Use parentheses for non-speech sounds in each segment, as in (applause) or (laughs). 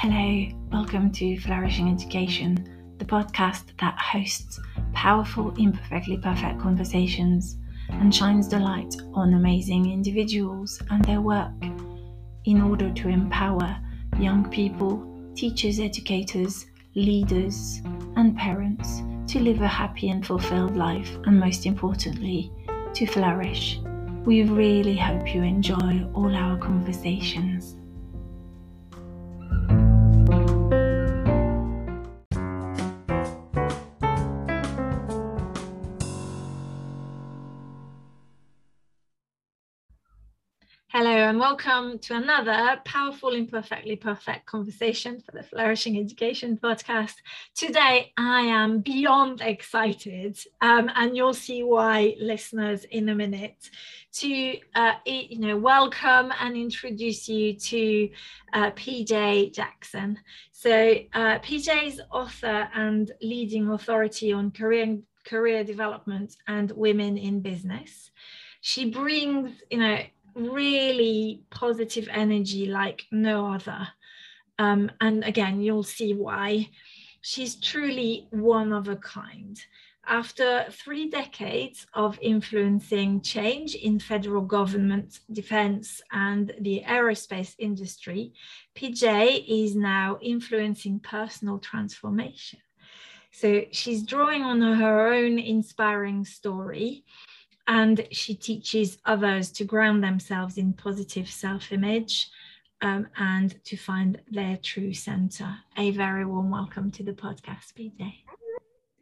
Hello, welcome to Flourishing Education, the podcast that hosts powerful, imperfectly perfect conversations and shines the light on amazing individuals and their work in order to empower young people, teachers, educators, leaders, and parents to live a happy and fulfilled life, and most importantly, to flourish. We really hope you enjoy all our conversations. Welcome to another powerful, imperfectly perfect conversation for the Flourishing Education podcast. Today, I am beyond excited, um, and you'll see why, listeners, in a minute. To uh, you know, welcome and introduce you to uh, PJ Jackson. So, uh, author and leading authority on career career development and women in business. She brings, you know really positive energy like no other. Um, and again, you'll see why. She's truly one of a kind. After three decades of influencing change in federal government, defense, and the aerospace industry, PJ is now influencing personal transformation. So she's drawing on her own inspiring story and she teaches others to ground themselves in positive self-image um, and to find their true center. A very warm welcome to the podcast, PJ.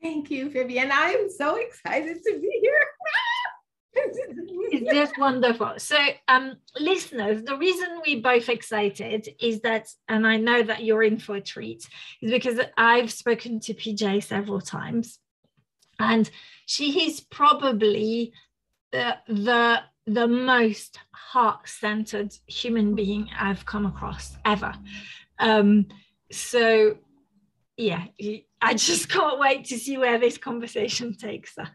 Thank you, Fabienne. I am so excited to be here. (laughs) it's just wonderful. So, um, listeners, the reason we both excited is that, and I know that you're in for a treat, is because I've spoken to PJ several times, and she is probably the the most heart-centered human being I've come across ever. Um, so yeah, I just (laughs) can't wait to see where this conversation (laughs) takes us.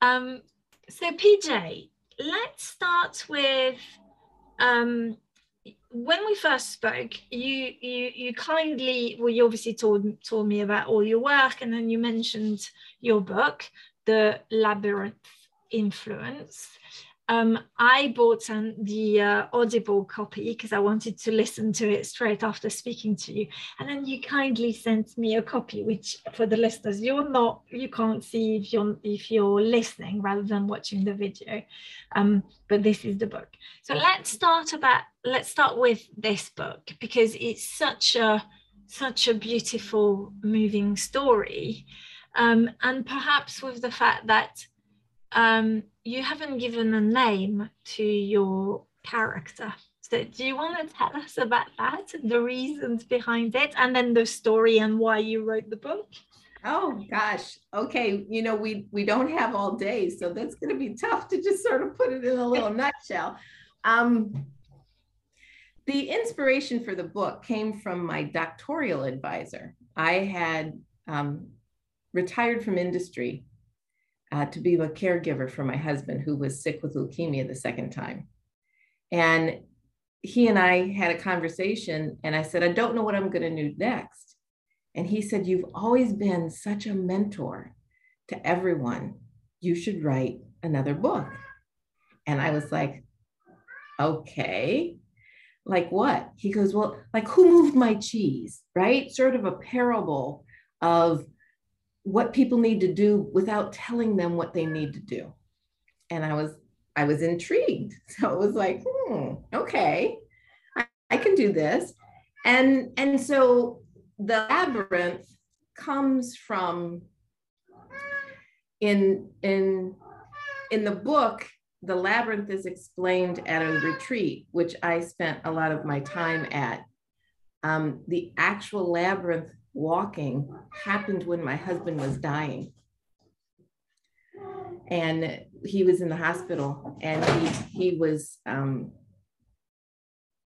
Um, so PJ, let's start with um, when we first spoke, you you you kindly well, you obviously told told me about all your work, and then you mentioned your book, The Labyrinth influence. Um, I bought an, the uh, Audible copy because I wanted to listen to it straight after speaking to you. And then you kindly sent me a copy, which for the listeners, you're not, you can't see if you're if you're listening rather than watching the video. Um, but this is the book. So let's start about let's start with this book because it's such a such a beautiful, moving story. Um, and perhaps with the fact that um, you haven't given a name to your character. So do you want to tell us about that, the reasons behind it, and then the story and why you wrote the book? Oh gosh. Okay. You know, we we don't have all day, so that's going to be tough to just sort of put it in a little (laughs) nutshell. Um, the inspiration for the book came from my doctoral advisor. I had um, retired from industry uh, to be a caregiver for my husband who was sick with leukemia the second time. And he and I had a conversation, and I said, I don't know what I'm going to do next. And he said, You've always been such a mentor to everyone. You should write another book. And I was like, Okay. Like what? He goes, Well, like who moved my cheese, right? Sort of a parable of what people need to do without telling them what they need to do. And I was I was intrigued. (laughs) So it was like, hmm, okay, I, I can do this. And and so the labyrinth comes from in in in the book the labyrinth is explained at a retreat which i spent a lot of my time at um, the actual labyrinth walking happened when my husband was dying. And he was in the hospital and he, he was um,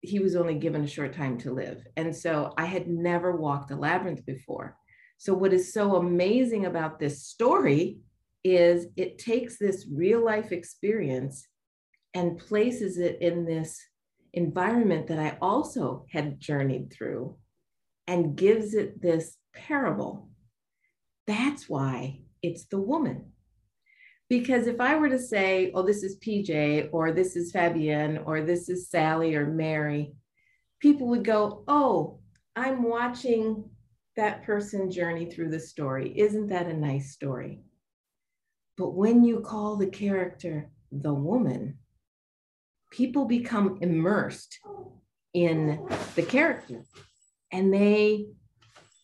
he was only given a short time to live. And so I had never walked a labyrinth before. So what is so amazing about this story is it takes this real life experience and places it in this environment that I also had journeyed through and gives it this parable. That's why it's the woman. Because if I were to say, oh, this is PJ, or this is Fabienne, or this is Sally or Mary, people would go, oh, I'm watching that person journey through the story. Isn't that a nice story? But when you call the character the woman, people become immersed in the character and they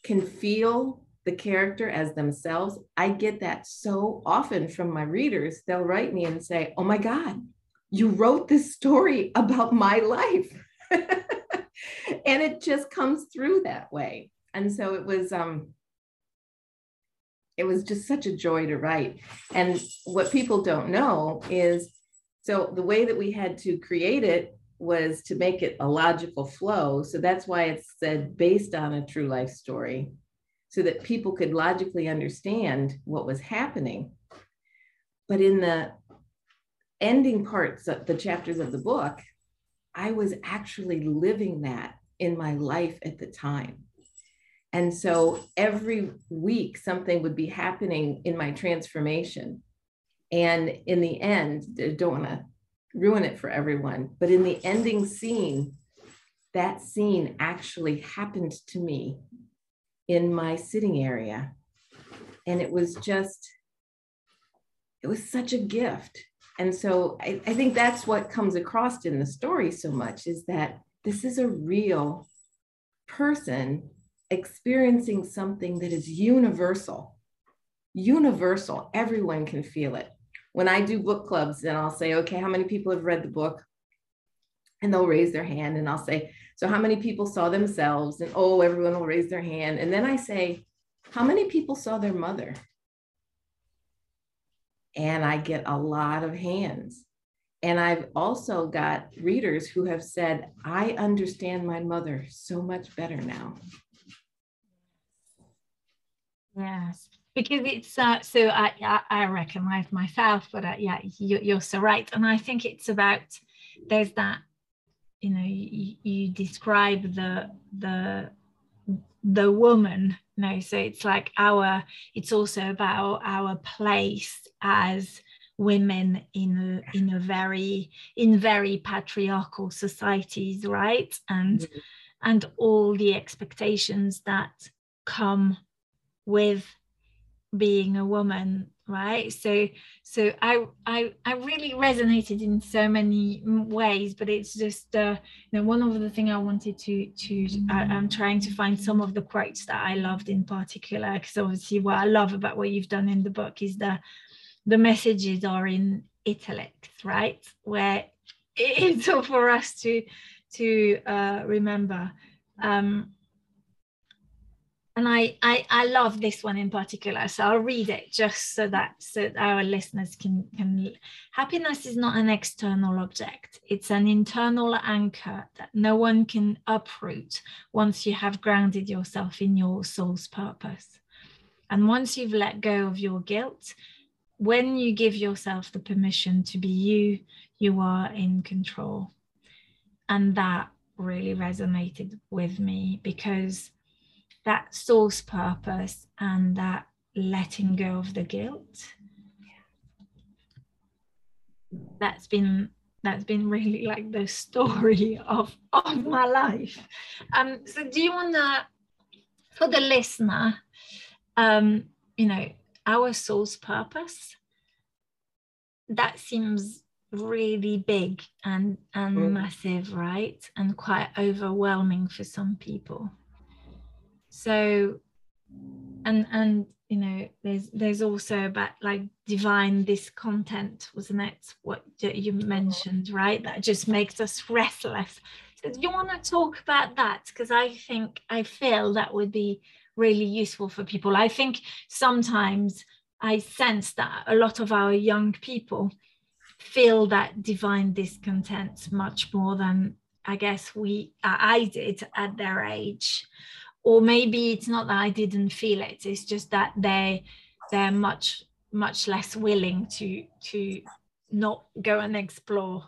can feel the character as themselves. I get that so often from my readers. They'll write me and say, Oh my God, you wrote this story about my life. (laughs) and it just comes through that way. And so it was um it was just such a joy to write. And what people don't know is so the way that we had to create it was to make it a logical flow. So that's why it's said based on a true life story, so that people could logically understand what was happening. But in the ending parts of the chapters of the book, I was actually living that in my life at the time. And so every week, something would be happening in my transformation. And in the end, I don't want to ruin it for everyone. But in the ending scene, that scene actually happened to me in my sitting area. And it was just, it was such a gift. And so I, I think that's what comes across in the story so much is that this is a real person experiencing something that is universal. Universal, everyone can feel it when I do book clubs then I'll say, okay, how many people have read the book? And they'll raise their hand and I'll say, so how many people saw themselves? And oh, everyone will raise their hand. And then I say, how many people saw their mother? And I get a lot of hands. And I've also got readers who have said, I understand my mother so much better now. Yes because it's uh, so I, I, I recognize myself but uh, yeah you, you're so right and i think it's about there's that you know you, you describe the the the woman you know so it's like our it's also about our place as women in a, in a very in very patriarchal societies right and mm-hmm. and all the expectations that come with being a woman right? So so i i i really resonated in so many ways but it's just uh you know one of the thing i wanted to to I, i'm trying to find some of the quotes that i loved in particular because obviously what i love about what you've done in the book is the the messages are in italics right? Where (laughs) it's all for us to to uh remember. Um and I, I I love this one in particular. So I'll read it just so that so our listeners can can. Happiness is not an external object; it's an internal anchor that no one can uproot once you have grounded yourself in your soul's purpose, and once you've let go of your guilt. When you give yourself the permission to be you, you are in control, and that really resonated with me because that soul's purpose and that letting go of the guilt. That's been that's been really like the story (laughs) of of my life. Um so do you want to for the listener um you know our soul's purpose? That seems really big and and mm. massive right? And quite overwhelming for some people so and and you know there's there's also about like divine discontent wasn't it? What you mentioned right? That just makes us restless. So do you want to talk about that? Because i think i feel that would be really useful for people. I think sometimes i sense that a lot of our young people feel that divine discontent much more than i guess we i did at their age or maybe it's not that I didn't feel it. It's just that they they're much much less willing to to not go and explore.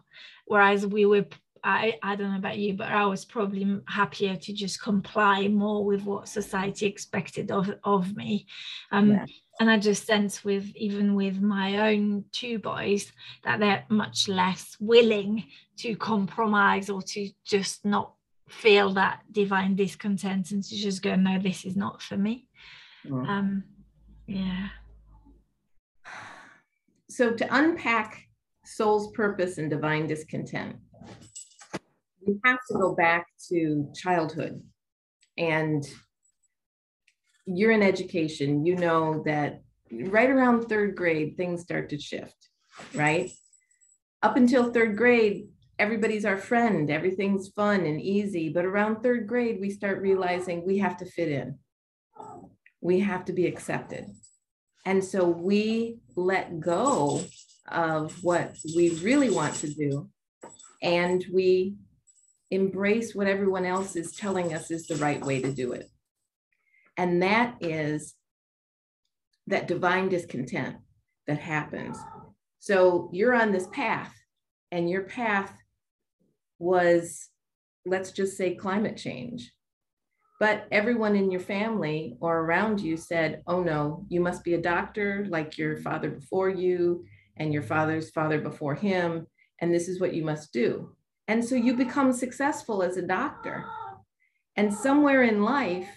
Whereas we were, I, I don't know about you, but I was probably happier to just comply more with what society expected of, of me. Um, yeah. And I just sense with even with my own two boys that they're much less willing to compromise or to just not feel that divine discontent and to just go, no, this is not for me. Mm. Um, yeah. So to unpack soul's purpose and divine discontent, we have to go back to childhood. And you're in education, you know that right around third grade, things start to shift, right? Up until third grade, everybody's our friend, everything's fun and easy. But around third grade, we start realizing we have to fit in, we have to be accepted. And so we let go of what we really want to do and we embrace what everyone else is telling us is the right way to do it. And that is that divine discontent that happens. So you're on this path, and your path was, let's just say, climate change. But everyone in your family or around you said, oh no, you must be a doctor like your father before you and your father's father before him. And this is what you must do. And so you become successful as a doctor. And somewhere in life,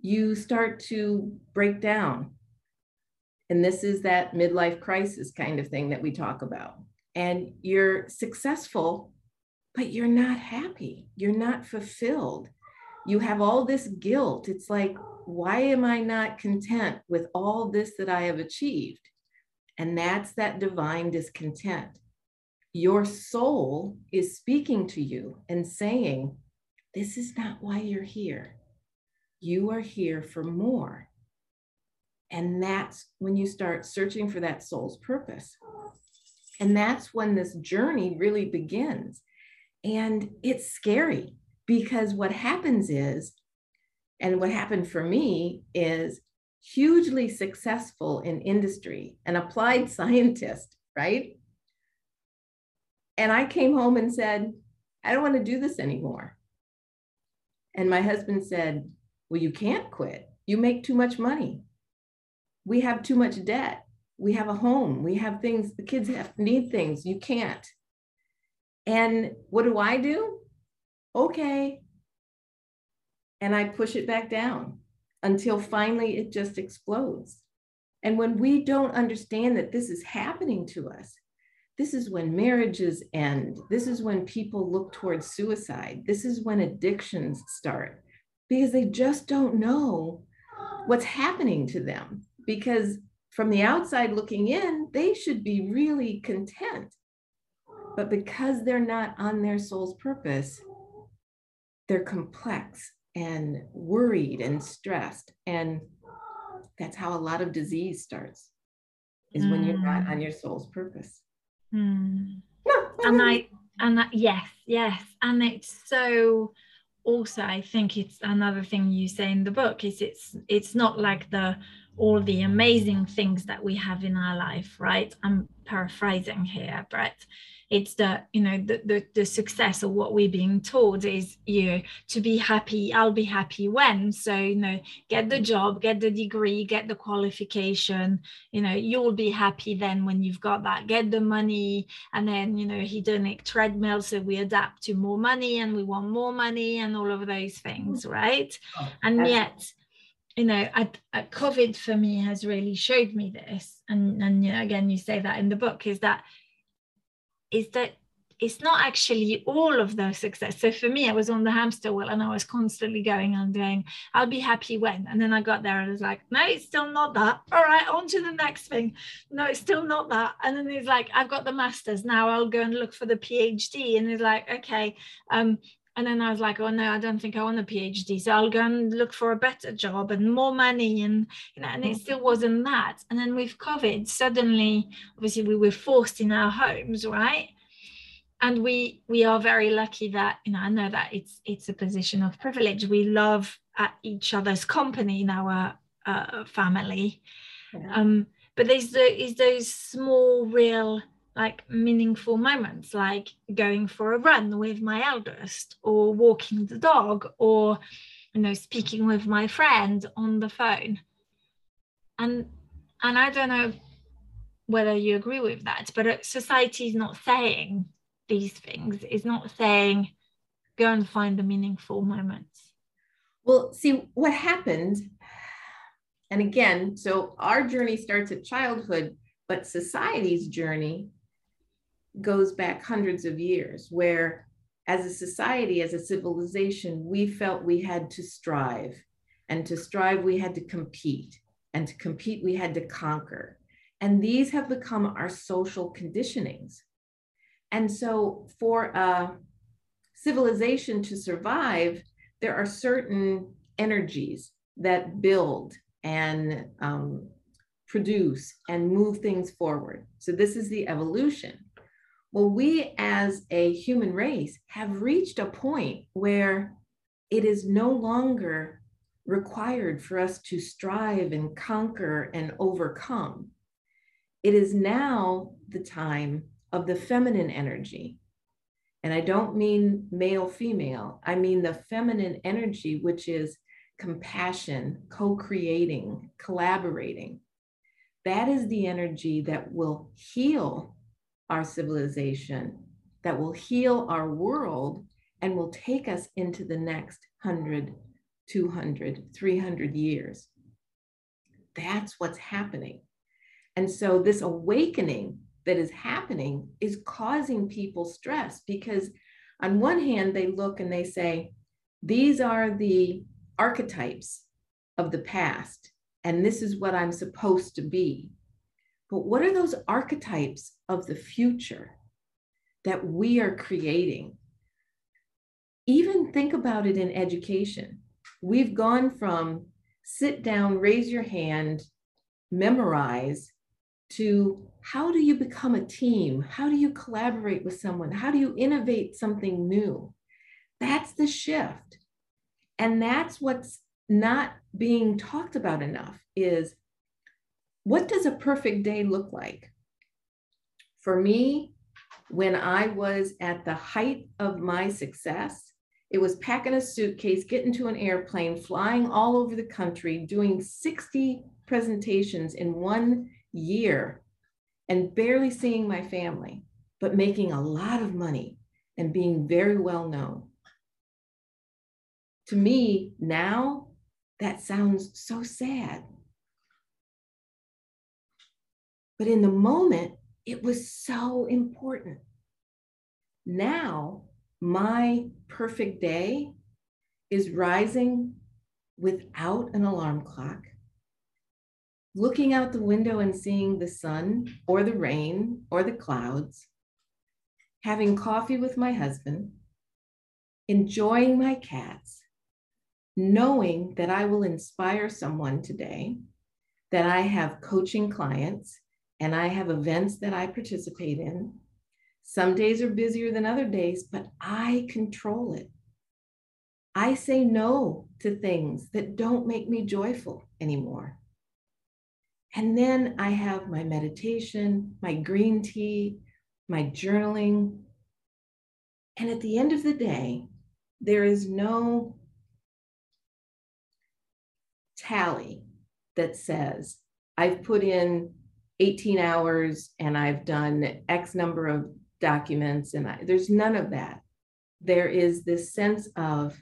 you start to break down. And this is that midlife crisis kind of thing that we talk about. And you're successful, but you're not happy. You're not fulfilled. You have all this guilt. It's like, why am I not content with all this that I have achieved? And that's that divine discontent your soul is speaking to you and saying, This is not why you're here. You are here for more. And that's when you start searching for that soul's purpose. And that's when this journey really begins. And it's scary because what happens is, and what happened for me is hugely successful in industry, an applied (laughs) scientist, right? And I came home and said, I don't want to do this anymore. And my husband said, Well, you can't quit. You make too much money. We have too much debt. We have a home. We have things, the kids have need things. You can't. And what do I do? Okay. And I push it back down until finally it just explodes. And when we don't understand that this is happening to us, this is when marriages end. This is when people look towards suicide. This is when addictions start because they just don't know what's happening to them. Because from the outside looking in, they should be really content. But because they're not on their soul's purpose, they're complex and worried and stressed. And that's how a lot of disease starts, is mm. when you're not on mm. your soul's purpose. Mm. and I and that yes, yes, and it's so also I think it's another thing you say in the book is it's it's not like the all the amazing things that we have in our life, right? I'm paraphrasing here, but it's the you know the, the the success of what we're being told is you know to be happy i'll be happy when. So you know get the job get the degree get the qualification. You know you'll be happy then when you've got that. Get the money and then you know hedonic treadmill so we adapt to more money and we want more money and all of those things mm-hmm. right? Oh, and yet you know at, at covid for me has really showed me this. And and you know, again you say that in the book is that is that it's not actually all of the success. So for me, I was on the hamster wheel and I was constantly going and doing, I'll be happy when. And then I got there and I was like, no, it's still not that. All right, on to the next thing. No, it's still not that. And then he's like, I've got the master's. Now I'll go and look for the PhD. And he's like, okay. Um, and then I was like, oh no, I don't think I want a PhD. So I'll go and look for a better job and more money. And you know, and it still wasn't that. And then with COVID, suddenly, obviously we were forced in our homes, right? And we we are very lucky that, you know, I know that it's it's a position of privilege. We love at each other's company in our uh, family. Yeah. Um, but there's the is those small real like meaningful moments like going for a run with my eldest or walking the dog or you know speaking with my friend on the phone. And and i don't know whether you agree with that but uh, society is not saying these things. It's not saying go and find the meaningful moments. Well see what happened and again so our journey starts at childhood but society's journey goes back hundreds of years, where as a society, as a civilization, we felt we had to strive. And to strive, we had to compete. And to compete, we had to conquer. And these have become our social conditionings. And so, for a civilization to survive, there are certain energies that build and um, produce and move things forward. So, this is the evolution. Well, we as a human race have reached a point where it is no longer required for us to strive and conquer and overcome. It is now the time of the feminine energy. And I don't mean male, female, I mean the feminine energy, which is compassion, co creating, collaborating. That is the energy that will heal our civilization, that will heal our world and will take us into the next 100, 200, 300 years. That's what's happening. And so, this awakening that is happening is causing people stress because, on one hand, they look and they say, These are the archetypes of the past, and this is what I'm supposed to be. But what are those archetypes of the future that we are creating? Even think about it in education. We've gone from sit down, raise your hand, memorize to how do you become a team? How do you collaborate with someone? How do you innovate something new? That's the shift. And that's what's not being talked about enough is what does a perfect day look like? For me, when I was at the height of my success, it was packing a suitcase, getting to an airplane, flying all over the country, doing 60 presentations in one year, and barely seeing my family, but making a lot of money and being very well known. To me, now that sounds so sad but in the moment, it was so important. Now, my perfect day is rising without an alarm clock, looking out the window and seeing the sun or the rain or the clouds, having coffee with my husband, enjoying my cats, knowing that I will inspire someone today, that I have coaching clients, and I have events that I participate in. Some days are busier than other days, but I control it. I say no to things that don't make me joyful anymore. And then I have my meditation, my green tea, my journaling. And at the end of the day, there is no tally that says, I've put in 18 hours and I've done X number of documents, and I, there's none of that. There is this sense of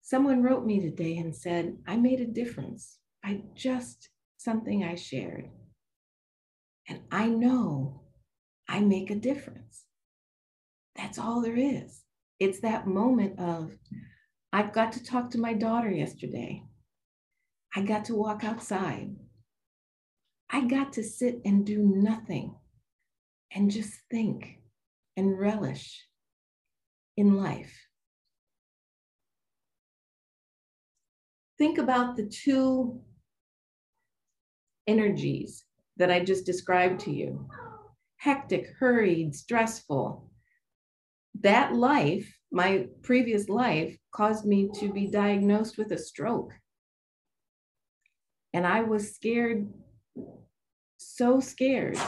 someone wrote me today and said, I made a difference by just something I shared. And I know I make a difference. That's all there is. It's that moment of, I've got to talk to my daughter yesterday. I got to walk outside. I got to sit and do nothing and just think and relish in life. Think about the two energies that I just described to you hectic, hurried, stressful. That life, my previous life, caused me to be diagnosed with a stroke. And I was scared so scared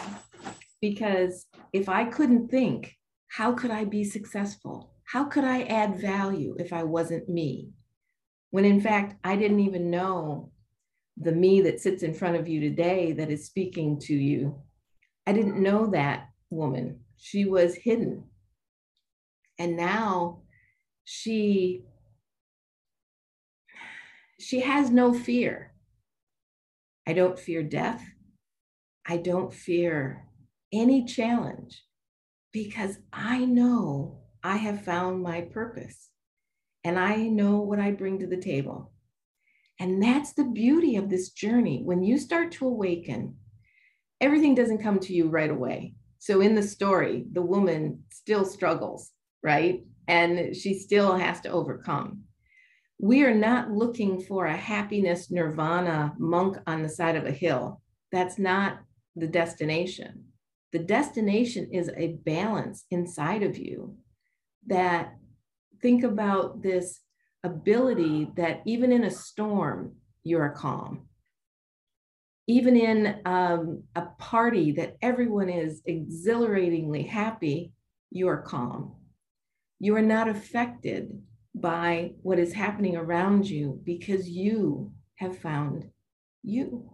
because if I couldn't think, how could I be successful? How could I add value if I wasn't me? When in fact, I didn't even know the me that sits in front of you today that is speaking to you. I didn't know that woman. She was hidden. And now she she has no fear. I don't fear death. I don't fear any challenge because I know I have found my purpose and I know what I bring to the table. And that's the beauty of this journey. When you start to awaken, everything doesn't come to you right away. So in the story, the woman still struggles, right? And she still has to overcome. We are not looking for a happiness nirvana monk on the side of a hill. That's not the destination. The destination is a balance inside of you that think about this ability that even in a storm, you're calm. Even in um, a party that everyone is exhilaratingly happy, you're calm. You are not affected by what is happening around you because you have found you.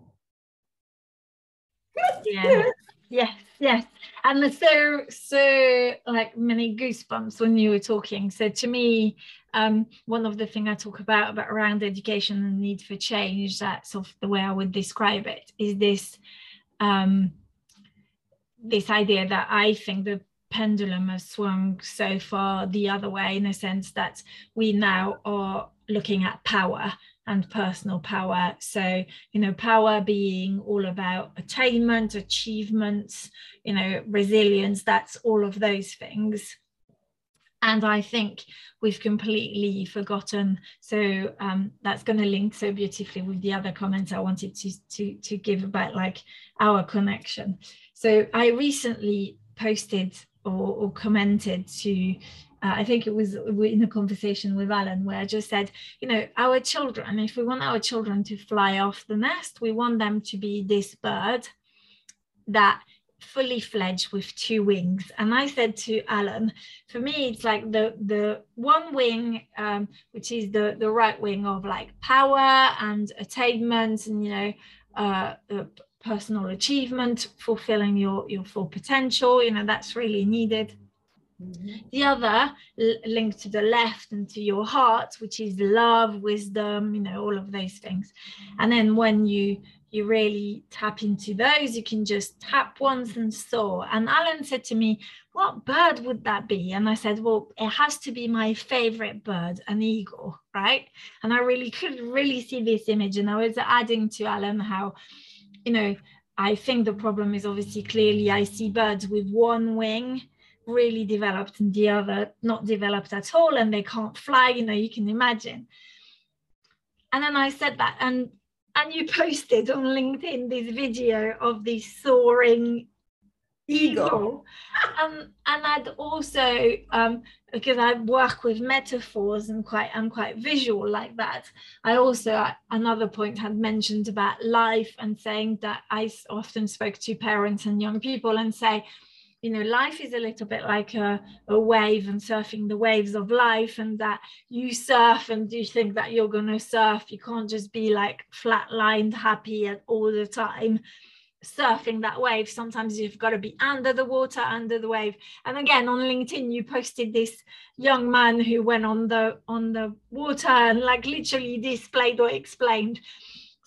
Yeah. yes, yes. And so so like many goosebumps when you were talking. So to me, um, one of the things I talk about about around education and the need for change, that's sort of the way I would describe it, is this um, this idea that I think the pendulum has swung so far the other way in a sense that we now are looking at power and personal power. So, you know, power being all about attainment, achievements, you know, resilience, that's all of those things. And I think we've completely forgotten. So um, that's going to link so beautifully with the other comments I wanted to, to, to give about like our connection. So I recently posted or, or commented to uh, I think it was in a conversation with Alan where I just said, you know, our children, if we want our children to fly off the nest, we want them to be this bird that fully fledged with two wings. And I said to Alan, for me, it's like the the one wing, um, which is the the right wing of like power and attainment, and you know, uh, uh, personal achievement, fulfilling your your full potential. You know, that's really needed Mm-hmm. The other linked to the left and to your heart, which is love, wisdom, you know, all of those things. And then when you you really tap into those, you can just tap once and soar. And Alan said to me, What bird would that be? And I said, Well, it has to be my favorite bird, an eagle, right? And I really (laughs) could really see this image. And I was adding to Alan how, you know, I think the problem is obviously clearly I see birds with one wing really developed and the other not developed at all and they can't fly you know you can imagine and then i said that and and you (laughs) posted on linkedin this video of this soaring eagle, eagle. (laughs) um, and i'd also um, because i work with metaphors and quite i'm quite visual like that i also another point had mentioned about life and saying that i often spoke to parents and young people and say you know life is a little bit like a, a wave and surfing the waves of life and that you surf and you think that you're going to surf. You can't just be like flatlined happy all the time surfing that wave. Sometimes you've got to be under the water under the wave. And again on linkedin you posted this young man who went on the on the water and like literally displayed or explained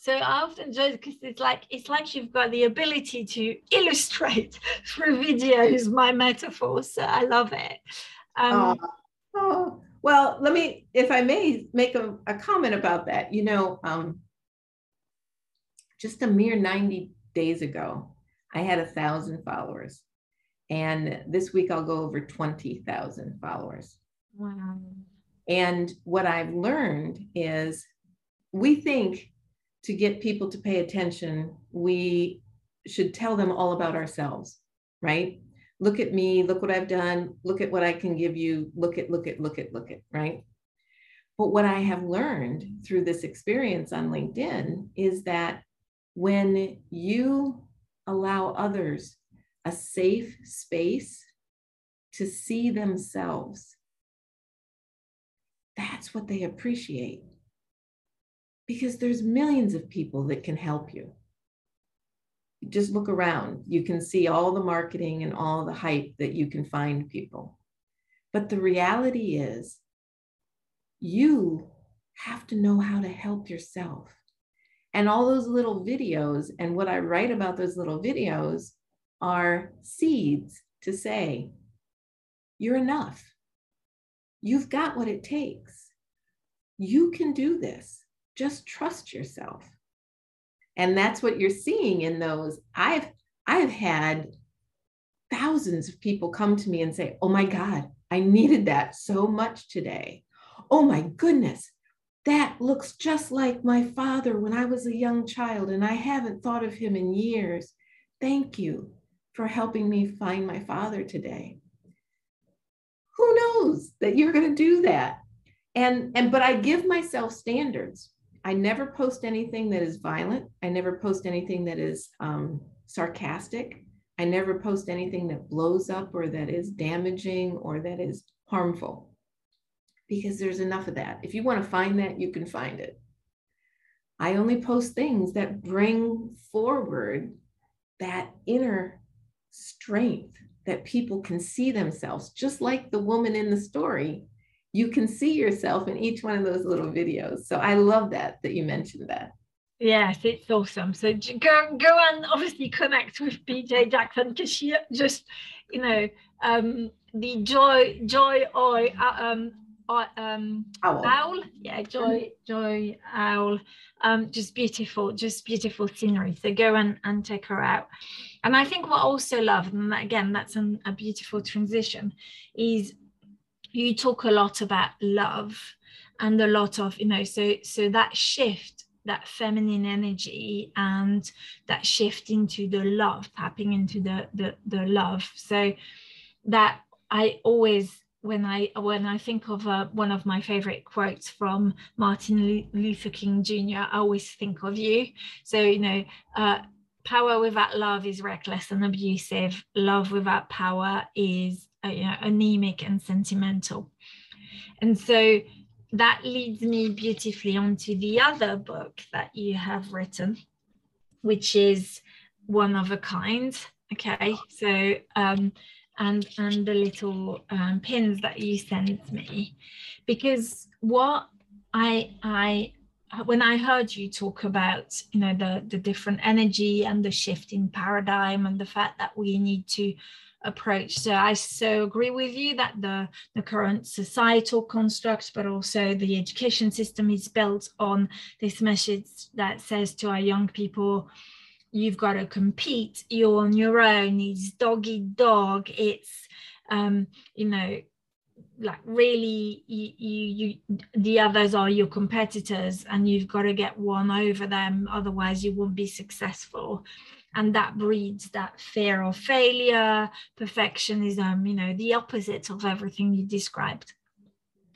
so I often joke because it's like it's like you've got the ability to illustrate (laughs) through videos my metaphors. So I love it. Um, oh, oh, well, let me, if I may, make a, a comment about that. You know, um, just a mere 90 days ago, I had a thousand followers. And this week I'll go over 20,000 followers. Wow. And what I've learned is we think to get people to pay attention, we should tell them all about ourselves, right? Look at me, look what I've done, look at what I can give you, look at, look at, look at, look at, right? But what I have learned through this experience on LinkedIn is that when you allow others a safe space to see themselves, that's what they appreciate. Because there's millions of people that can help you. Just look around. You can see all the marketing and all the hype that you can find people. But the reality is, you have to know how to help yourself. And all those little videos and what I write about those little videos are seeds to say, you're enough. You've got what it takes. You can do this. Just trust yourself. And that's what you're seeing in those. I've I've had thousands of people come to me and say, "Oh my god, I needed that so much today. Oh my goodness, that looks just like my father when I was a young child, and I haven't thought of him in years. Thank you for helping me find my father today. Who knows that you're going to do that? And, and, but I give myself standards. I never post anything that is violent. I never post anything that is um, sarcastic. I never post anything that blows up or that is damaging or that is harmful because there's enough of that. If you want to find that, you can find it. I only post things that bring forward that inner strength that people can see themselves, just like the woman in the story. You can see yourself in each one of those little videos. So I love that that you mentioned that. Yes, it's awesome. So go go and obviously connect with PJ Jackson because she just, you know, um, the joy joy oil um um owl. owl. yeah joy joy owl um just beautiful just beautiful scenery so go and, and take her out and i think what I also love and again that's an, a beautiful transition is you talk a lot about love and a lot of you know so so that shift that feminine energy and that shift into the love tapping into the the, the love so that i always when I when I think of uh, one of my favorite quotes from Martin Luther King Jr., I always think of you. So you know, uh, power without love is reckless and abusive. Love without power is you know, anemic and sentimental. And so that leads me beautifully onto the other book that you have written, which is One of a Kind. Okay, so um, and and the little um, pins that you sent me because what i i when i heard you talk about you know the the different energy and the shift in paradigm and the fact that we need to approach. So i so agree with you that the the current societal construct but also the education system is built on this message that says to our young people you've got to compete. You're on your own. It's doggy dog. It's um you know like really you, you you the others are your competitors and you've got to get one over them. Otherwise you won't be successful and that breeds that fear of failure perfectionism you know the opposite of everything you described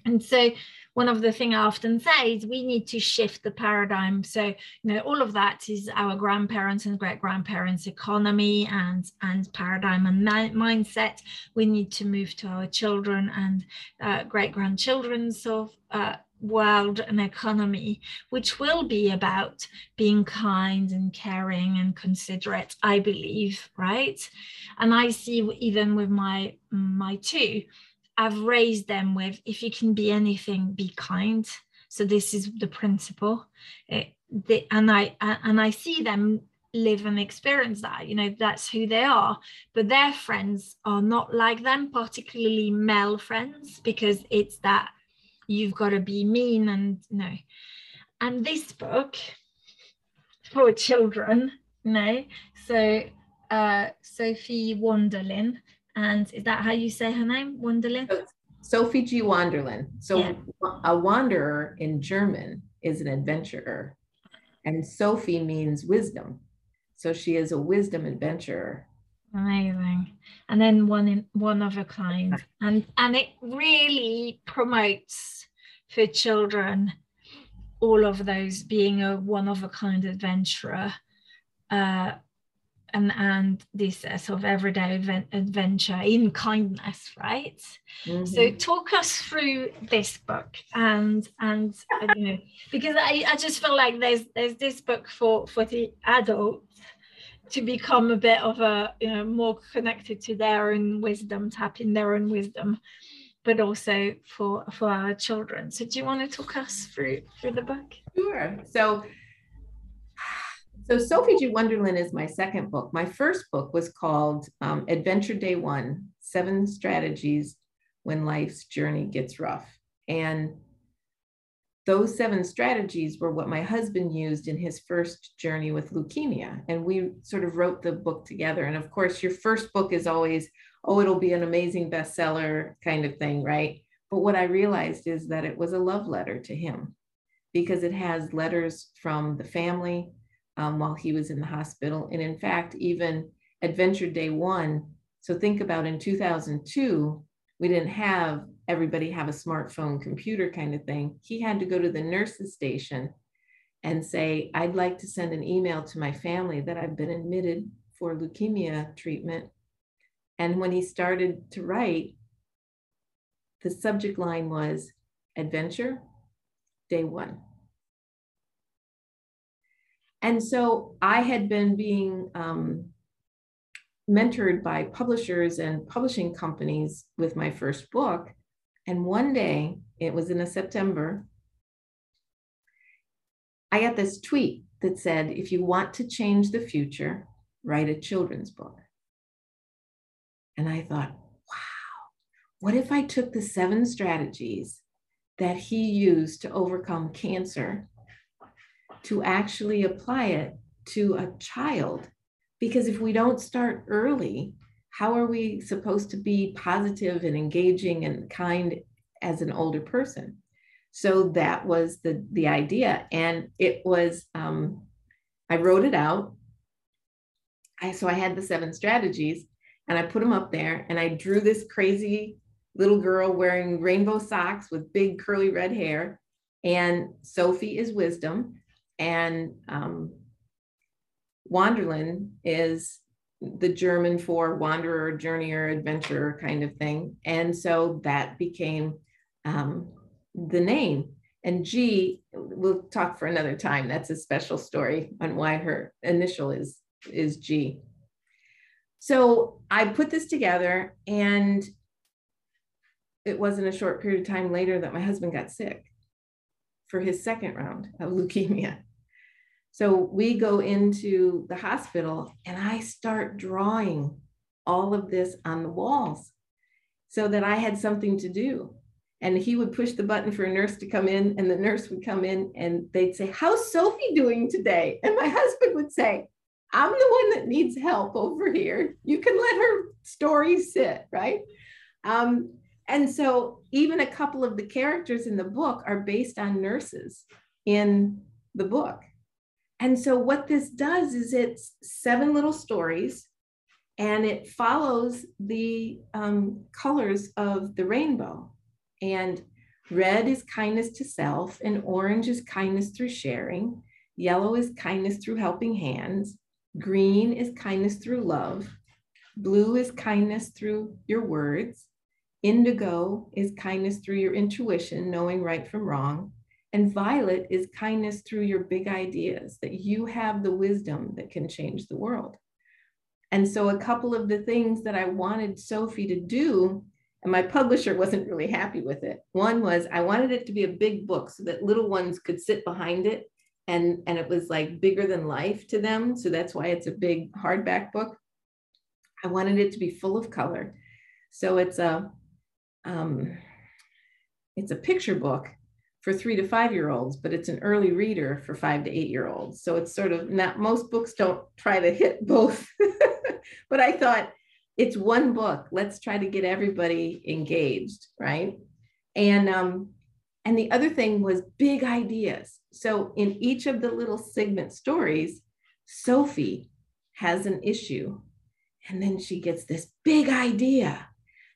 and so one of the things I often say is we need to shift the paradigm. So, you know, all of that is our grandparents and great grandparents' economy and, and paradigm and mindset. We need to move to our children and uh, great grandchildren's of uh, world and economy, which will be about being kind and caring and considerate, I believe, right? And I see even with my my two, I've raised them with if you can be anything, be kind. So this is the principle, eh, it, they, and I and I see them live and experience that. You know that's who they are. But their friends are not like them, particularly male friends, because it's that you've got to be mean and no. And this book for children, no. so uh, Sophie Wanderlin and is that how you say her name, Wanderlin. Sophie G. Wanderlin. So yeah. a wanderer in German is an adventurer, and Sophie means wisdom. So she is a wisdom adventurer. Amazing. And then one in one of a kind. And and it really promotes for children all of those being a one of a kind adventurer. Uh, and and this uh, sort of everyday event, adventure in kindness right mm-hmm. so talk us through this book and and you know because I, I just feel like there's there's this book for for the adult to become a bit of a you know more connected to their own wisdom tapping their own wisdom but also for for our children so do you want to talk us through through the book sure so so Sophie G. Wanderland is my second book. My first book was called um, Adventure Day One Seven Strategies When Life's Journey Gets Rough. And those seven strategies were what my husband used in his first journey with leukemia. And we sort of wrote the book together. And of course, your first book is always, oh, it'll be an amazing bestseller kind of thing, right? But what I realized is that it was a love letter to him because it has letters from the family, um, while he was in the hospital. And in fact, even Adventure Day One. So think about in 2002, we didn't have everybody have a smartphone computer kind of thing. He had to go to the nurse's station and say, I'd like to send an email to my family that I've been admitted for leukemia treatment. And when he started to write, the subject line was Adventure Day One. And so I had been being um, mentored by publishers and publishing companies with my first book. And one day, it was in a September, I got this tweet that said, if you want to change the future, write a children's book. And I thought, wow, what if I took the seven strategies that he used to overcome cancer to actually apply it to a child. Because if we don't start early, how are we supposed to be positive and engaging and kind as an older person? So that was the, the idea. And it was, um, I wrote it out. I, so I had the seven strategies and I put them up there and I drew this crazy little girl wearing rainbow socks with big curly red hair. And Sophie is wisdom and um, Wanderland is the German for wanderer, journeyer, adventurer kind of thing. And so that became um, the name. And G, we'll talk for another time. That's a special story on why her initial is, is G. So I put this together, and it wasn't a short period of time later that my husband got sick for his second round of leukemia. So we go into the hospital and I start drawing all of this on the walls so that I had something to do. And he would push the button for a nurse to come in, and the nurse would come in and they'd say, How's Sophie doing today? And my (laughs) husband would say, I'm the one that needs help over here. You can let her story sit, right? Um, and so even a couple of the characters in the book are based on nurses in the book. And so what this does is it's seven little stories and it follows the um, colors of the rainbow. And red is kindness to self, and orange is kindness through sharing. Yellow is kindness through helping hands. Green is kindness through love. Blue is kindness through your words. Indigo is kindness through your intuition, knowing right from wrong. And violet is kindness through your big ideas, that you have the wisdom that can change the world. And so, a couple of the things that I wanted Sophie to do, and my publisher wasn't really happy with it. One was I wanted it to be a big book so that little ones could sit behind it and, and it was like bigger than life to them. So, that's why it's a big hardback book. I wanted it to be full of color. So, it's a, um, it's a picture book for three to five year olds, but it's an early reader for five to eight year olds. So it's sort of not, most books don't try to hit both. (laughs) but I thought it's one book. Let's try to get everybody engaged, right? And um, and the other thing was big ideas. So in each of the little segment stories, Sophie has an issue, and then she gets this big idea,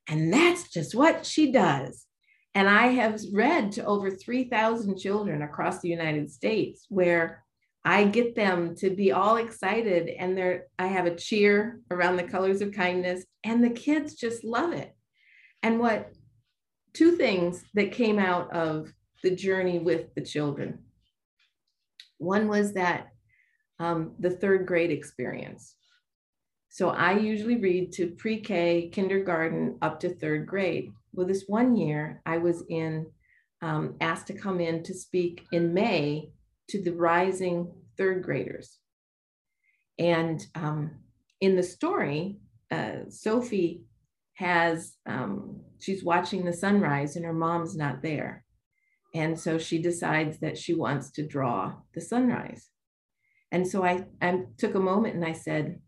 and that's just what she does. And I have read to over 3,000 children across the United States where I get them to be all excited and they're I have a cheer around the colors of kindness and the kids just love it. And what two things that came out of the journey with the children. One was that um, the third grade experience. So I usually read to pre-K, kindergarten, up to third grade. Well, this one year I was in um, asked to come in to speak in May to the rising third graders. And um, in the story, uh, Sophie has, um, she's watching the sunrise and her mom's not there. And so she decides that she wants to draw the sunrise. And so I, I took a moment and I said,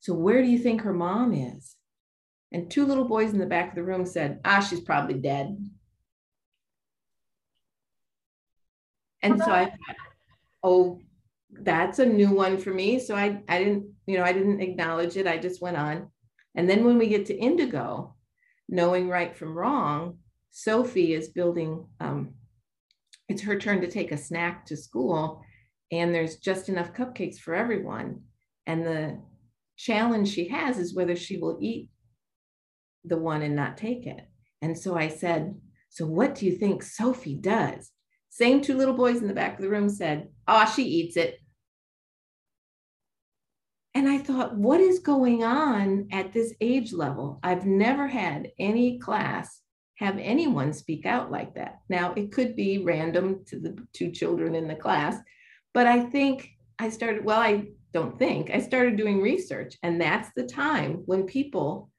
So where do you think her mom is? And two little boys in the back of the room said, Ah, she's probably dead. And so I thought, oh, that's a new one for me. So I, I didn't, you know, I didn't acknowledge it. I just went on. And then when we get to indigo, knowing right from wrong, Sophie is building, um, it's her turn to take a snack to school, and there's just enough cupcakes for everyone. And the challenge she has is whether she will eat the one and not take it. And so I said, So what do you think Sophie does? Same two little boys in the back of the room said, Oh, she eats it. And I thought, what is going on at this age level? I've never had any class have anyone speak out like that. Now, it could be random to the two children in the class, but I think I started, well, I don't think, I started doing research. And that's the time when people,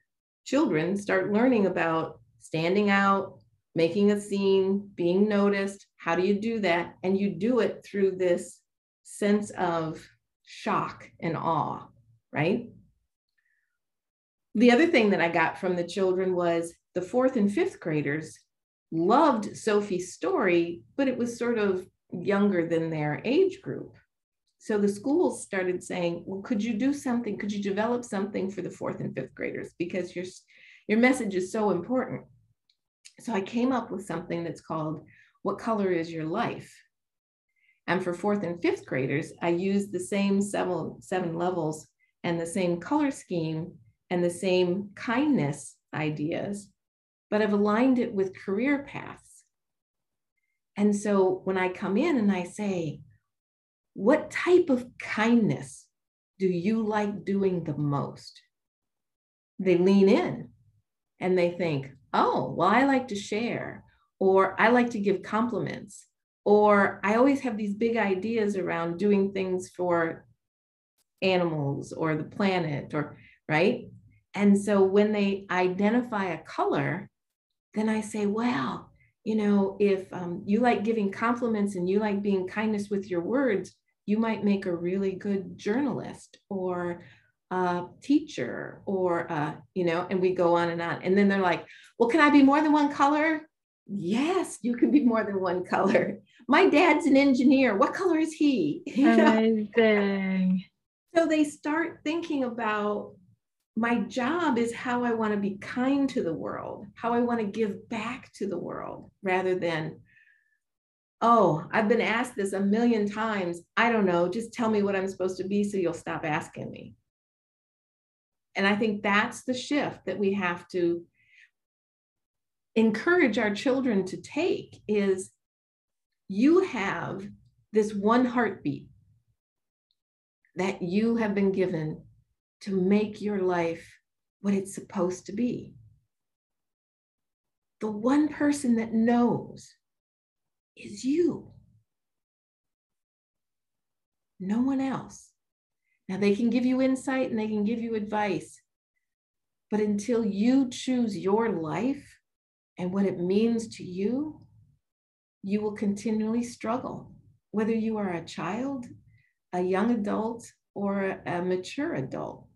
children, start learning about standing out, making a scene, being noticed. How do you do that? And you do it through this sense of shock and awe, right? The other thing that I got from the children was the fourth and fifth graders loved Sophie's story, but it was sort of younger than their age group. So the schools started saying, well, could you do something? Could you develop something for the fourth and fifth graders? Because your, your message is so important. So I came up with something that's called What Color is Your Life? And for fourth and fifth graders, I used the same seven, seven levels and the same color scheme and the same kindness ideas, but I've aligned it with career paths. And so when I come in and I say, What type of kindness do you like doing the most? They lean in and they think, oh, well, I like to share, or I like to give compliments, or I always have these big ideas around doing things for animals or the planet, or right. And so when they identify a color, then I say, well, you know, if um, you like giving compliments and you like being kindness with your words, you might make a really good journalist or a teacher or uh, you know and we go on and on. And then they're like well can i be more than one color? Yes you can be more than one color. My dad's an engineer. What color is he? (laughs) Amazing. So they start thinking about my job is how i want to be kind to the world how i want to give back to the world rather than oh i've been asked this a million times. I don't know. Just tell me what i'm supposed to be so you'll stop asking me. And I think that's the shift that we have to encourage our children to take is you have this one heartbeat that you have been given to make your life what it's supposed to be. The one person that knows is you. No one else. Now, they can give you insight and they can give you advice. But until you choose your life and what it means to you, you will continually struggle, whether you are a child, a young adult, or a mature adult.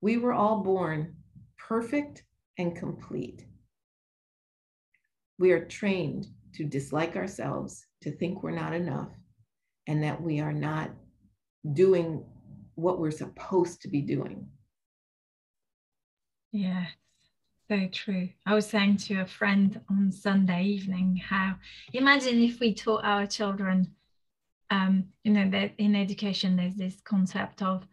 We were all born perfect and complete. We are trained to dislike ourselves, to think we're not enough, and that we are not doing what we're supposed to be doing. Yeah, so true. I was saying to a friend on Sunday evening how imagine if we taught our children um, you know that in education there's this concept of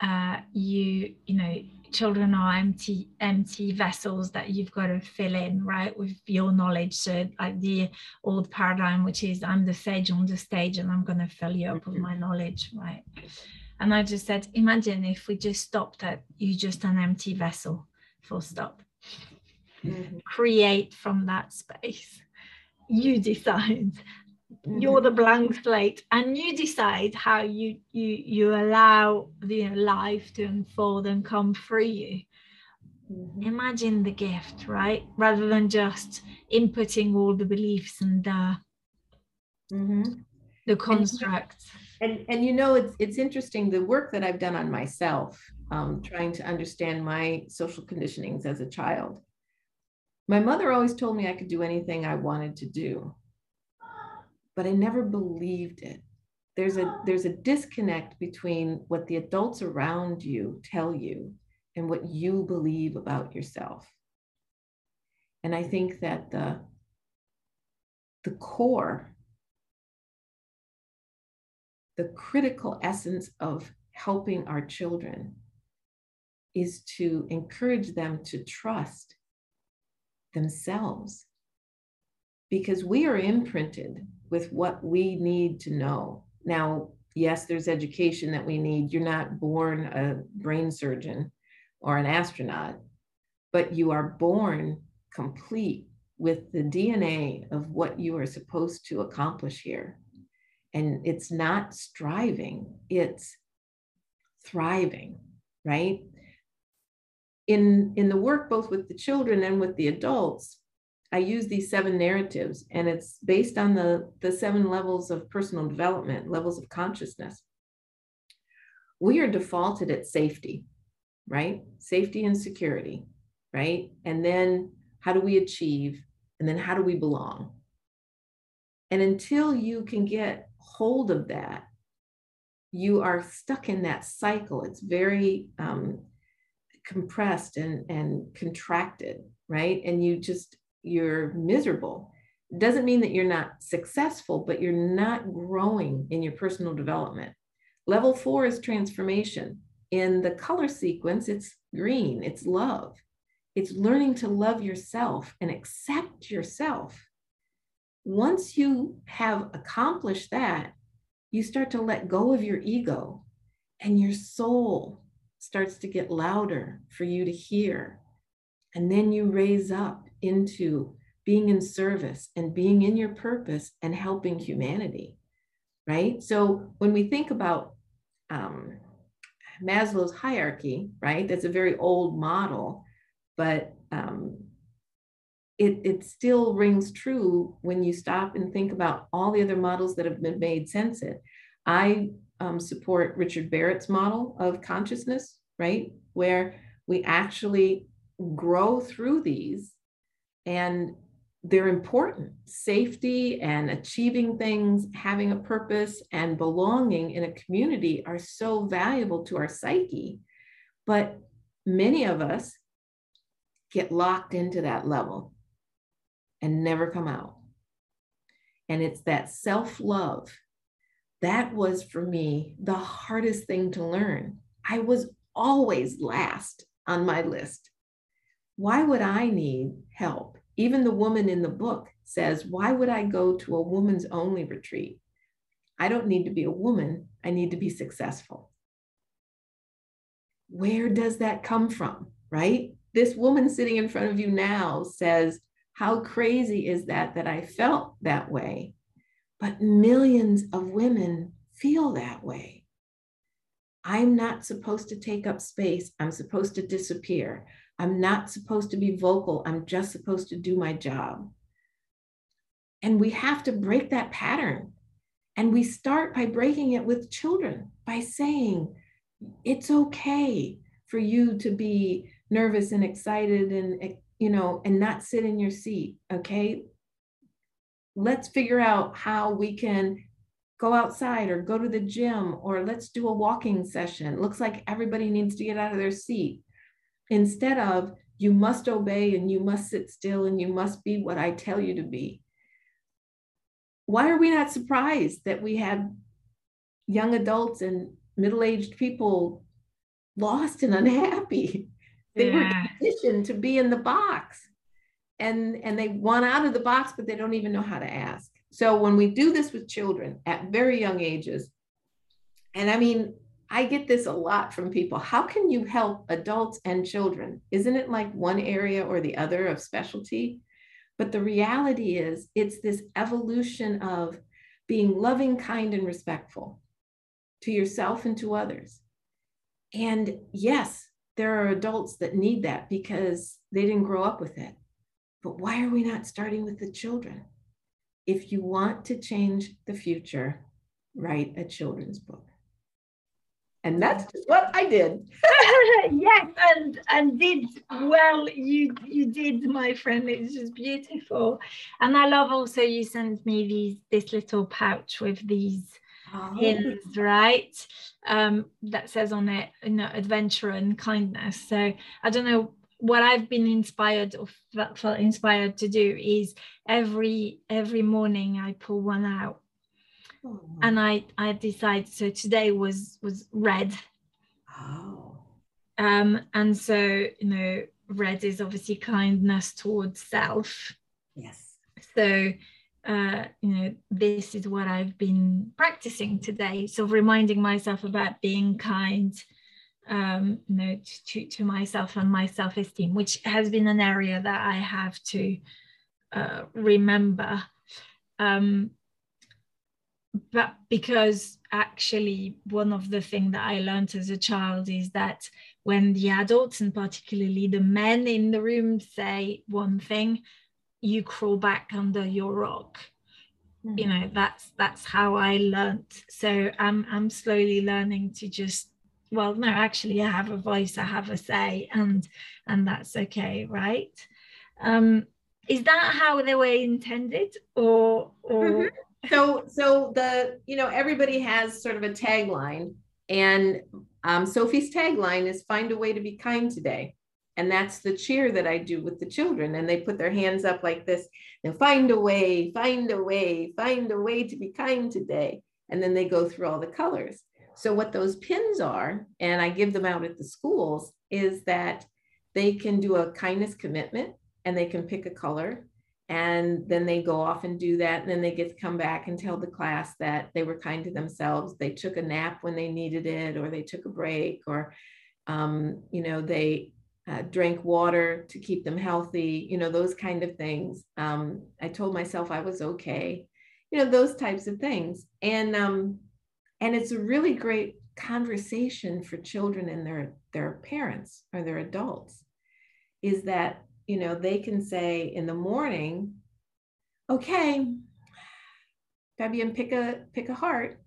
uh, you you know children are empty empty vessels that you've got to fill in right with your knowledge. So like the old paradigm which is i'm the sage on the stage and i'm going to fill you up with my knowledge right? And i just said imagine if we just stopped at you just an empty vessel full stop. Mm-hmm. create from that space. You decide. mm-hmm. You're the blank slate and you decide how you you you allow the life to unfold and come through you. Mm-hmm. imagine the gift right? Rather than just inputting all the beliefs and uh, mm-hmm. the constructs. and, and and you know it's it's interesting the work that i've done on myself um, trying to understand my social conditionings as a child. My mother always told me i could do anything i wanted to do but I never believed it. There's a there's a disconnect between what the adults around you tell you and what you believe about yourself. And I think that the the core the critical essence of helping our children is to encourage them to trust themselves because we are imprinted with what we need to know. Now, yes, there's education that we need. You're not born a brain surgeon or an astronaut, but you are born complete with the DNA of what you are supposed to accomplish here. And it's not striving, it's thriving, right? In, in the work, both with the children and with the adults, I use these seven narratives, and it's based on the, the seven levels of personal development, levels of consciousness. We are defaulted at safety, right? Safety and security, right? And then how do we achieve? And then how do we belong? And until you can get hold of that, you are stuck in that cycle. It's very um, compressed and, and contracted, right? And you just you're miserable. Doesn't mean that you're not successful, but you're not growing in your personal development. Level four is transformation. In the color sequence, it's green, it's love. It's learning to love yourself and accept yourself. Once you have accomplished that, you start to let go of your ego and your soul starts to get louder for you to hear. And then you raise up into being in service and being in your purpose and helping humanity, right? So when we think about um, Maslow's hierarchy, right, that's a very old model, but um, it, it still rings true when you stop and think about all the other models that have been made since it. I um, support Richard Barrett's model of consciousness, right, where we actually grow through these and they're important. Safety and achieving things, having a purpose, and belonging in a community are so valuable to our psyche. But many of us get locked into that level and never come out. And it's that self love. That was for me the hardest thing to learn. I was always last on my list. Why would I need help? Even the woman in the book says, Why would I go to a woman's only retreat? I don't need to be a woman, I need to be successful. Where does that come from, right? This woman sitting in front of you now says, How crazy is that that I felt that way? But millions of women feel that way. I'm not supposed to take up space. I'm supposed to disappear. I'm not supposed to be vocal. I'm just supposed to do my job. And we have to break that pattern. And we start by breaking it with children by saying, it's okay for you to be nervous and excited and, you know, and not sit in your seat. Okay. Let's figure out how we can go outside or go to the gym or let's do a walking session. Looks like everybody needs to get out of their seat instead of you must obey and you must sit still and you must be what I tell you to be. Why are we not surprised that we had young adults and middle-aged people lost and unhappy (laughs) they yeah. were conditioned to be in the box and and they want out of the box but they don't even know how to ask so when we do this with children at very young ages and i mean i get this a lot from people. How can you help adults and children? Isn't it like one area or the other of specialty? But the reality is it's this evolution of being loving kind and respectful to yourself and to others. And yes there are adults that need that because they didn't grow up with it. But why are we not starting with the children? If you want to change the future, write a children's book. And that's what I did. (laughs) (laughs) yes, and and did well. You you did, my friend. It's just beautiful, and I love also you sent me these this little pouch with these oh. pins, right? Um, that says on it, you know, adventure and kindness. So I don't know what I've been inspired of felt inspired to do is every every morning I pull one out. Oh. And I I decide so today was was red. Oh. Um and so you know red is obviously kindness towards self. Yes. So uh, you know, this is what I've been practicing today. So reminding myself about being kind, um, you know, to, to myself and my self-esteem, which has been an area that I have to uh, remember. Um, but because actually one of the things that I learned as a child is that when the adults and particularly the men in the room say one thing, you crawl back under your rock. Mm-hmm. You know, that's that's how I learned. So I'm I'm slowly learning to just well no actually i have a voice i have a say and and that's okay right um is that how they were intended or or mm-hmm. So so the you know everybody has sort of a tagline and um, sophie's tagline is find a way to be kind today and that's the cheer that i do with the children and they put their hands up like this and find a way find a way find a way to be kind today and then they go through all the colors so, what those pins are, and I give them out at the schools, is that they can do a kindness commitment and they can pick a color. And then they go off and do that. And then they get to come back and tell the class that they were kind to themselves. They took a nap when they needed it, or they took a break, or, um, you know, they uh, drank water to keep them healthy, you know, those kind of things. Um, I told myself I was okay, you know, those types of things. And um, and it's a really great conversation for children and their their parents or their adults is that you know they can say in the morning okay Fabienne pick a pick a heart.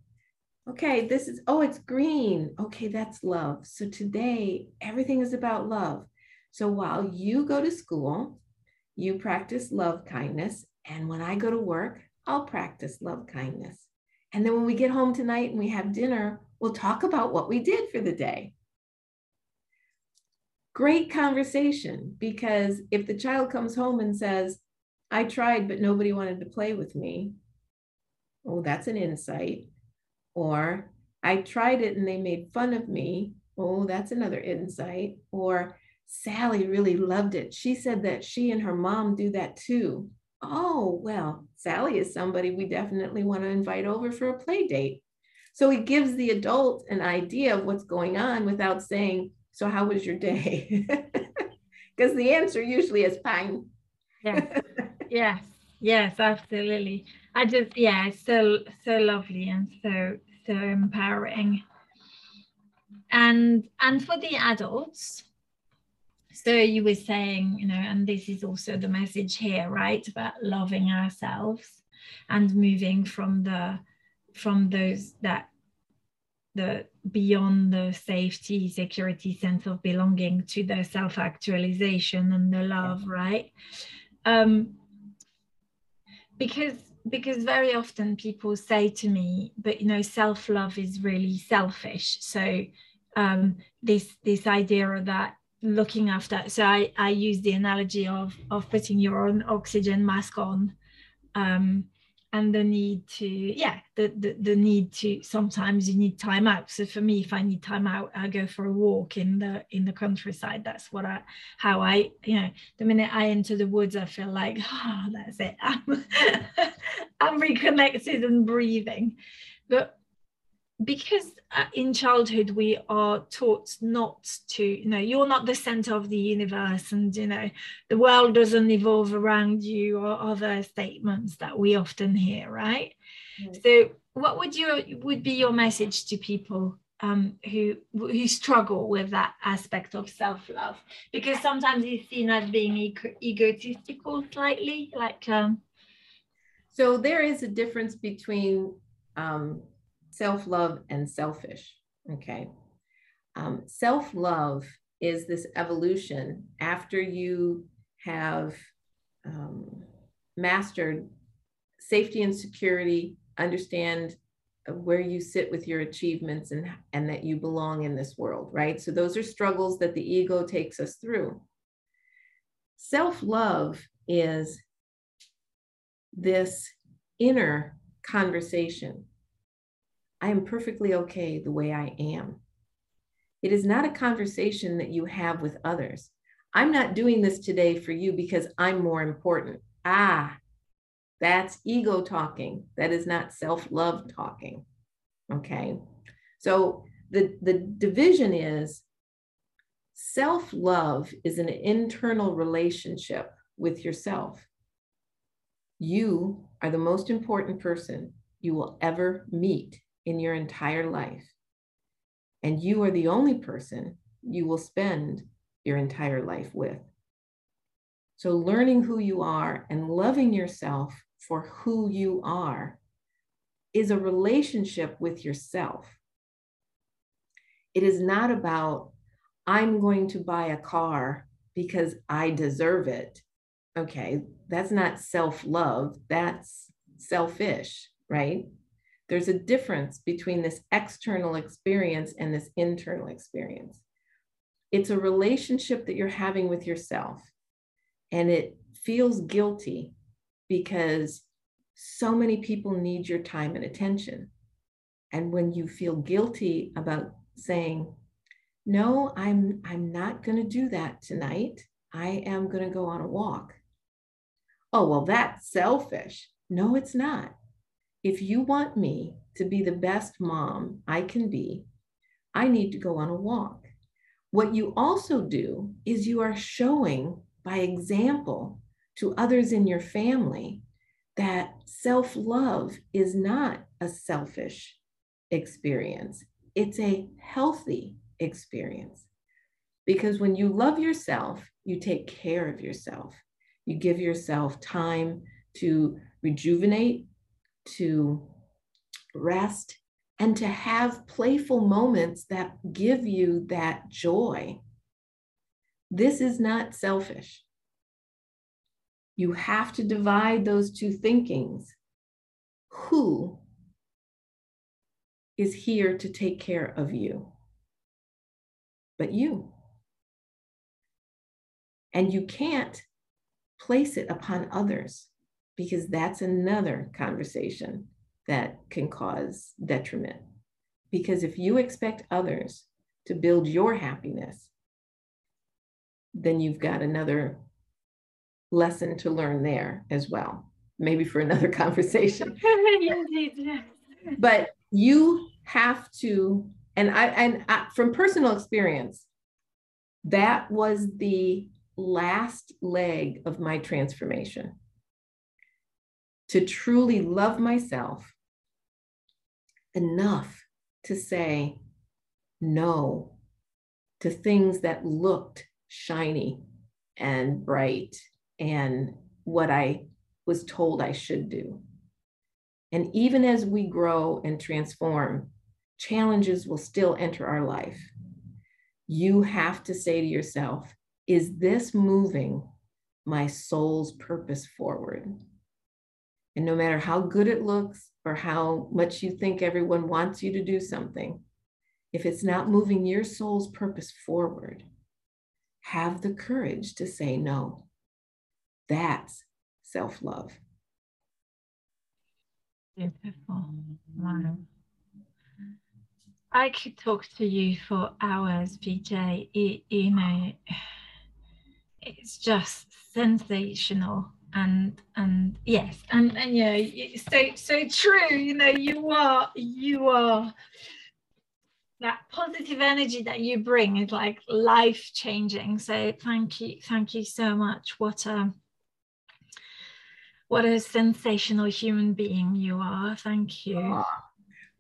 Okay this is oh it's green. Okay that's love. So today everything is about love. So while you go to school you practice love kindness and when i go to work i'll practice love kindness. And then when we get home tonight and we have dinner, we'll talk about what we did for the day. Great conversation because if the child comes home and says, I tried, but nobody wanted to play with me, oh, that's an insight. Or I tried it and they made fun of me. Oh, that's another insight. Or Sally really loved it. She said that she and her mom do that too oh, well, Sally is somebody we definitely want to invite over for a play date. So it gives the adult an idea of what's going on without saying, so how was your day? (laughs) Because the answer usually is fine. yeah. (laughs) yes. Yes, absolutely. I just yeah, so so lovely and so so empowering. And and for the adults, so you were saying you know and this is also the message here right about loving ourselves and moving from the from those that the beyond the safety security sense of belonging to the self-actualization and the love right? Um because because very often people say to me but you know self-love is really selfish. So um this this idea of that looking after so i i use the analogy of of putting your own oxygen mask on um, and the need to yeah the, the the need to sometimes you need time out. So for me if i need time out i go for a walk in the in the countryside. That's what i how i you know the minute i enter the woods i feel like oh that's it. I'm, (laughs) I'm reconnected and breathing. But because uh, in childhood we are taught not to you know you're not the center of the universe and you know the world doesn't evolve around you or other statements that we often hear right mm-hmm. so what would you would be your message to people um, who who struggle with that aspect of self-love because sometimes it's seen as being ego- egotistical slightly like um so there is a difference between um, self love and selfish. Okay. Um, self love is this evolution after you have um, mastered safety and security, understand where you sit with your achievements and, and that you belong in this world, right? So those are struggles that the ego takes us through. Self love is this inner conversation I am perfectly okay the way I am. It is not a conversation that you have with others. I'm not doing this today for you because I'm more important. Ah, that's ego talking. That is not self love talking. Okay. So the, the division is self love is an internal relationship with yourself. You are the most important person you will ever meet in your entire life. And you are the only person you will spend your entire life with. So, learning who you are and loving yourself for who you are is a relationship with yourself. It is not about, I'm going to buy a car because I deserve it. Okay, that's not self love, that's selfish, right? There's a difference between this external experience and this internal experience. It's a relationship that you're having with yourself, and it feels guilty because so many people need your time and attention. And when you feel guilty about saying, no, I'm I'm not going to do that tonight. I am going to go on a walk. Oh, well, that's selfish. No, it's not if you want me to be the best mom I can be, I need to go on a walk. What you also do is you are showing by example to others in your family that self love is not a selfish experience, it's a healthy experience. Because when you love yourself, you take care of yourself. You give yourself time to rejuvenate, to rest, and to have playful moments that give you that joy. This is not selfish. You have to divide those two thinkings. Who is here to take care of you? But you. And you can't place it upon others because that's another conversation that can cause detriment. Because if you expect others to build your happiness, then you've got another lesson to learn there as well, maybe for another (laughs) conversation. (laughs) but you have to, and I, and I, from personal experience, that was the last leg of my transformation to truly love myself enough to say no to things that looked shiny and bright and what I was told I should do. And even as we grow and transform, challenges will still enter our life. You have to say to yourself, is this moving my soul's purpose forward? And no matter how good it looks or how much you think everyone wants you to do something, if it's not moving your soul's purpose forward, have the courage to say no. That's self love. Beautiful. I could talk to you for hours, PJ. You know, (sighs) it's just sensational and and yes and and yeah so so true you know you are you are that positive energy that you bring is like life changing so thank you thank you so much. What a what a sensational human being you are. Thank you.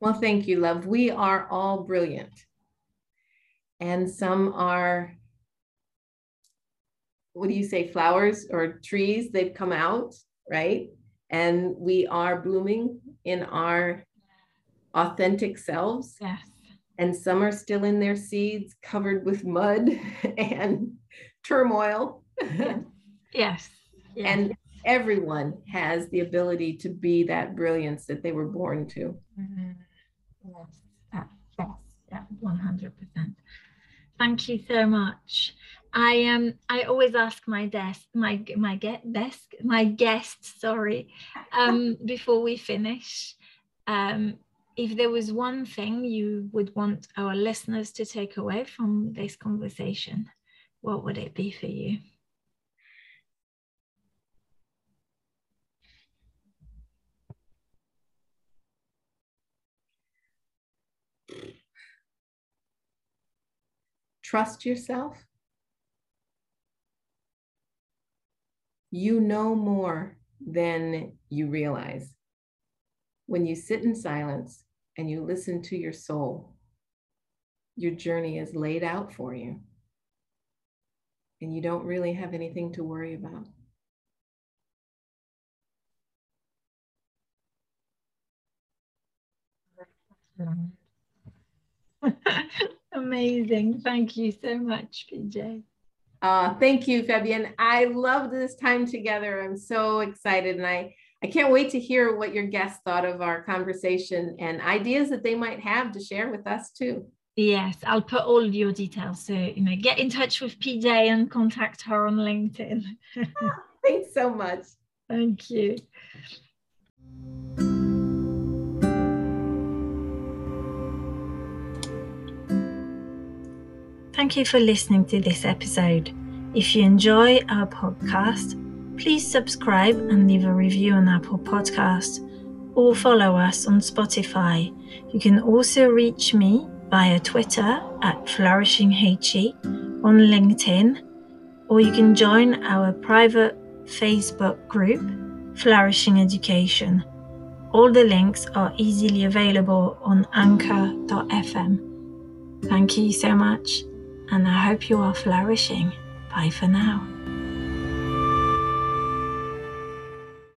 Well thank you love. We are all brilliant. And some are what do you say, flowers or trees, they've come out, right? And we are blooming in our authentic selves. Yes. And some are still in their seeds, covered with mud (laughs) and turmoil. Yes. (laughs) yes. yes. And everyone has the ability to be that brilliance that they were born to. Mm-hmm. Yes. Yes. Yeah. 100%. Thank you so much. I um I always ask my desk my my get desk my guests sorry um (laughs) before we finish um if there was one thing you would want our listeners to take away from this conversation what would it be for you? Trust yourself you know more than you realize. When you sit in silence and you listen to your soul, your journey is laid out for you. And you don't really have anything to worry about. (laughs) Amazing. Thank you so much, PJ. Uh, thank you, Fabienne. I loved this time together. I'm so excited, and I I can't wait to hear what your guests thought of our conversation and ideas that they might have to share with us too. Yes, I'll put all your details. So you know, get in touch with PJ and contact her on LinkedIn. Thanks so much. (laughs) Thank you. Thank you for listening to this episode. If you enjoy our podcast, please subscribe and leave a review on Apple Podcast or follow us on Spotify. You can also reach me via Twitter at FlourishingHE, on LinkedIn, or you can join our private Facebook group, Flourishing Education. All the links are easily available on anchor.fm. Thank you so much and I hope you are flourishing. Bye for now.